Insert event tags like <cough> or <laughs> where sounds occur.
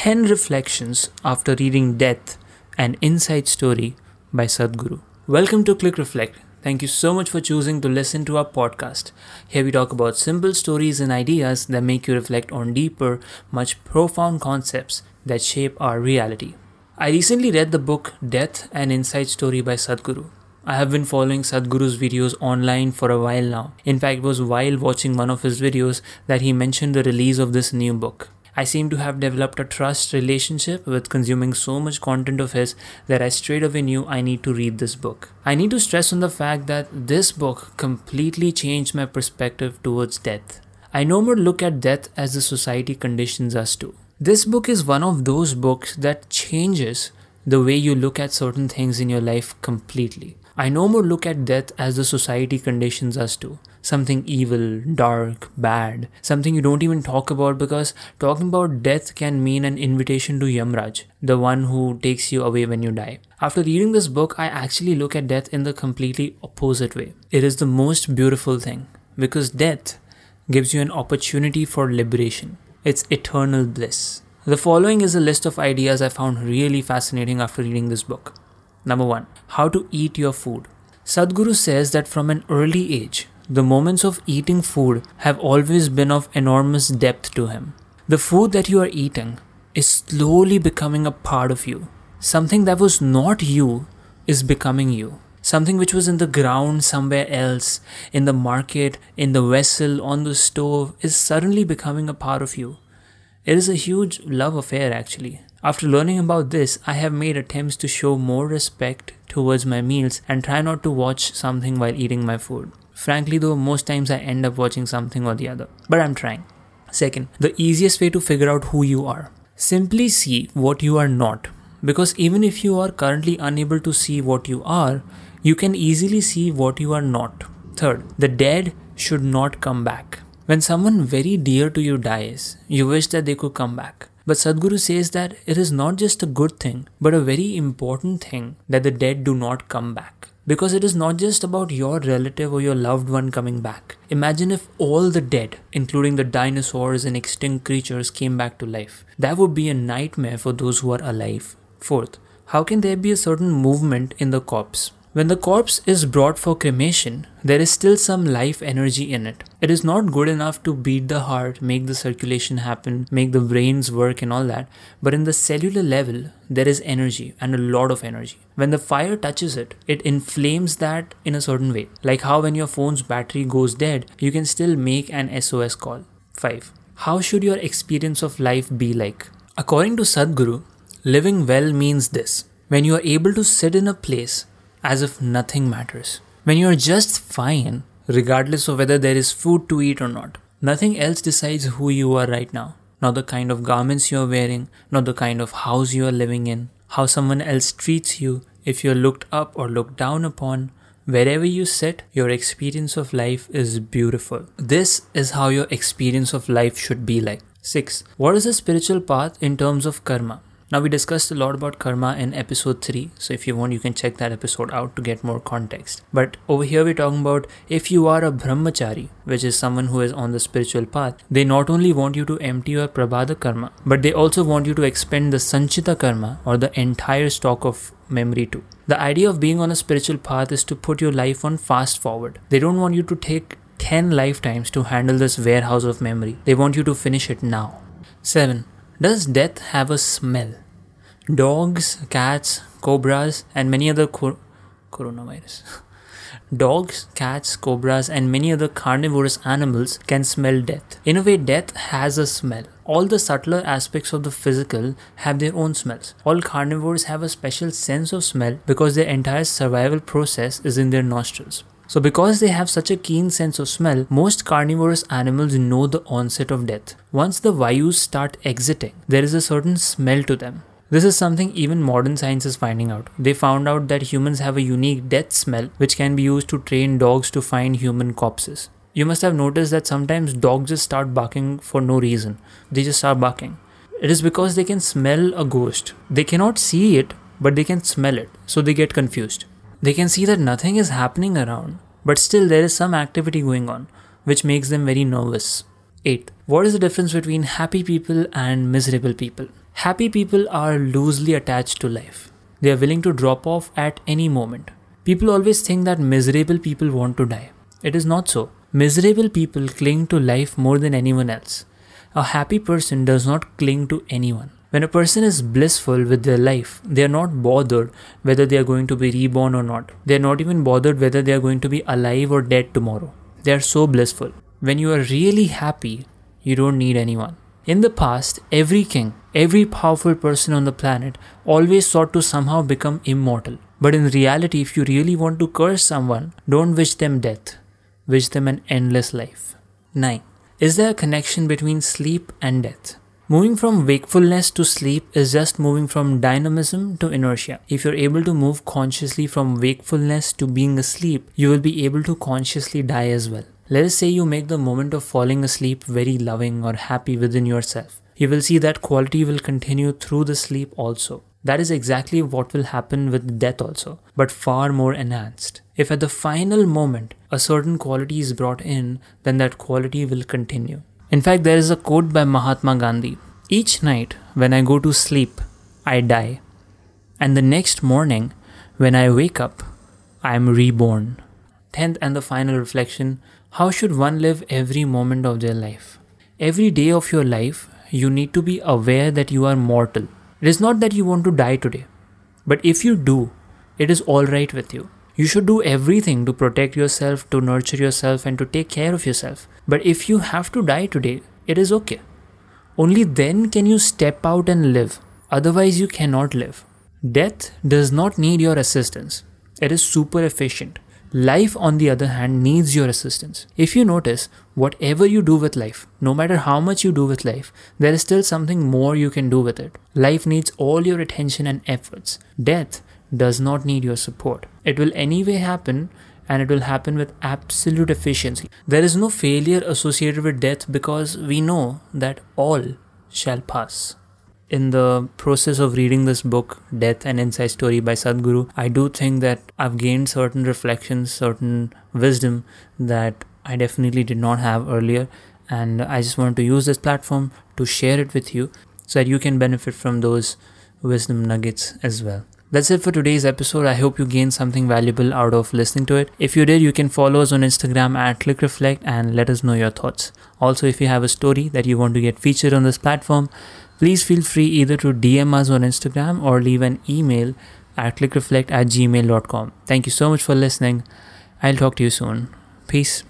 10 reflections after reading Death, an inside story by Sadhguru. Welcome to Click Reflect. Thank you so much for choosing to listen to our podcast. Here we talk about simple stories and ideas that make you reflect on deeper, much profound concepts that shape our reality. I recently read the book Death, an Inside Story by Sadhguru. I have been following Sadhguru's videos online for a while now. In fact, it was while watching one of his videos that he mentioned the release of this new book. I seem to have developed a trust relationship with consuming so much content of his that I straight away knew I need to read this book. I need to stress on the fact that this book completely changed my perspective towards death. I no more look at death as the society conditions us to. This book is one of those books that changes the way you look at certain things in your life completely. I no more look at death as the society conditions us to something evil, dark, bad, something you don't even talk about because talking about death can mean an invitation to Yamraj, the one who takes you away when you die. After reading this book, I actually look at death in the completely opposite way. It is the most beautiful thing because death gives you an opportunity for liberation. It's eternal bliss. The following is a list of ideas I found really fascinating after reading this book. Number one, how to eat your food. Sadhguru says that from an early age, the moments of eating food have always been of enormous depth to him. The food that you are eating is slowly becoming a part of you. Something that was not you is becoming you. Something which was in the ground somewhere else, in the market, in the vessel, on the stove, is suddenly becoming a part of you. It is a huge love affair, actually. After learning about this, I have made attempts to show more respect towards my meals and try not to watch something while eating my food. Frankly, though, most times I end up watching something or the other, but I'm trying. Second, the easiest way to figure out who you are. Simply see what you are not, because even if you are currently unable to see what you are, you can easily see what you are not. Third, the dead should not come back. When someone very dear to you dies, you wish that they could come back. But Sadhguru says that it is not just a good thing, but a very important thing that the dead do not come back. Because it is not just about your relative or your loved one coming back. Imagine if all the dead, including the dinosaurs and extinct creatures, came back to life. That would be a nightmare for those who are alive. Fourth, how can there be a certain movement in the corpse? When the corpse is brought for cremation, there is still some life energy in it. It is not good enough to beat the heart, make the circulation happen, make the brains work, and all that, but in the cellular level, there is energy and a lot of energy. When the fire touches it, it inflames that in a certain way. Like how when your phone's battery goes dead, you can still make an SOS call. 5. How should your experience of life be like? According to Sadhguru, living well means this when you are able to sit in a place as if nothing matters. When you are just fine, regardless of whether there is food to eat or not. Nothing else decides who you are right now. Not the kind of garments you are wearing, not the kind of house you are living in, how someone else treats you, if you're looked up or looked down upon. Wherever you sit, your experience of life is beautiful. This is how your experience of life should be like. 6. What is the spiritual path in terms of karma? Now, we discussed a lot about karma in episode 3, so if you want, you can check that episode out to get more context. But over here, we're talking about if you are a brahmachari, which is someone who is on the spiritual path, they not only want you to empty your prarabdha karma, but they also want you to expend the sanchita karma or the entire stock of memory too. The idea of being on a spiritual path is to put your life on fast forward. They don't want you to take 10 lifetimes to handle this warehouse of memory, they want you to finish it now. 7. Does death have a smell? Dogs, cats, cobras, and many other cor- coronavirus. <laughs> Dogs, cats, cobras, and many other carnivorous animals can smell death. In a way, death has a smell. All the subtler aspects of the physical have their own smells. All carnivores have a special sense of smell because their entire survival process is in their nostrils. So, because they have such a keen sense of smell, most carnivorous animals know the onset of death. Once the Vayus start exiting, there is a certain smell to them. This is something even modern science is finding out. They found out that humans have a unique death smell which can be used to train dogs to find human corpses. You must have noticed that sometimes dogs just start barking for no reason. They just start barking. It is because they can smell a ghost. They cannot see it, but they can smell it, so they get confused. They can see that nothing is happening around, but still there is some activity going on, which makes them very nervous. 8. What is the difference between happy people and miserable people? Happy people are loosely attached to life. They are willing to drop off at any moment. People always think that miserable people want to die. It is not so. Miserable people cling to life more than anyone else. A happy person does not cling to anyone. When a person is blissful with their life, they are not bothered whether they are going to be reborn or not. They are not even bothered whether they are going to be alive or dead tomorrow. They are so blissful. When you are really happy, you don't need anyone. In the past, every king, every powerful person on the planet always sought to somehow become immortal. But in reality, if you really want to curse someone, don't wish them death, wish them an endless life. 9. Is there a connection between sleep and death? Moving from wakefulness to sleep is just moving from dynamism to inertia. If you're able to move consciously from wakefulness to being asleep, you will be able to consciously die as well. Let us say you make the moment of falling asleep very loving or happy within yourself. You will see that quality will continue through the sleep also. That is exactly what will happen with death also, but far more enhanced. If at the final moment a certain quality is brought in, then that quality will continue. In fact, there is a quote by Mahatma Gandhi Each night when I go to sleep, I die. And the next morning, when I wake up, I am reborn. Tenth and the final reflection How should one live every moment of their life? Every day of your life, you need to be aware that you are mortal. It is not that you want to die today, but if you do, it is alright with you. You should do everything to protect yourself, to nurture yourself, and to take care of yourself. But if you have to die today, it is okay. Only then can you step out and live. Otherwise, you cannot live. Death does not need your assistance, it is super efficient. Life, on the other hand, needs your assistance. If you notice, whatever you do with life, no matter how much you do with life, there is still something more you can do with it. Life needs all your attention and efforts. Death does not need your support. It will anyway happen and it will happen with absolute efficiency. There is no failure associated with death because we know that all shall pass. In the process of reading this book, Death and Inside Story by Sadhguru, I do think that I've gained certain reflections, certain wisdom that I definitely did not have earlier. And I just want to use this platform to share it with you so that you can benefit from those wisdom nuggets as well. That's it for today's episode. I hope you gained something valuable out of listening to it. If you did, you can follow us on Instagram at ClickReflect and let us know your thoughts. Also, if you have a story that you want to get featured on this platform, please feel free either to DM us on Instagram or leave an email at clickreflect at gmail.com. Thank you so much for listening. I'll talk to you soon. Peace.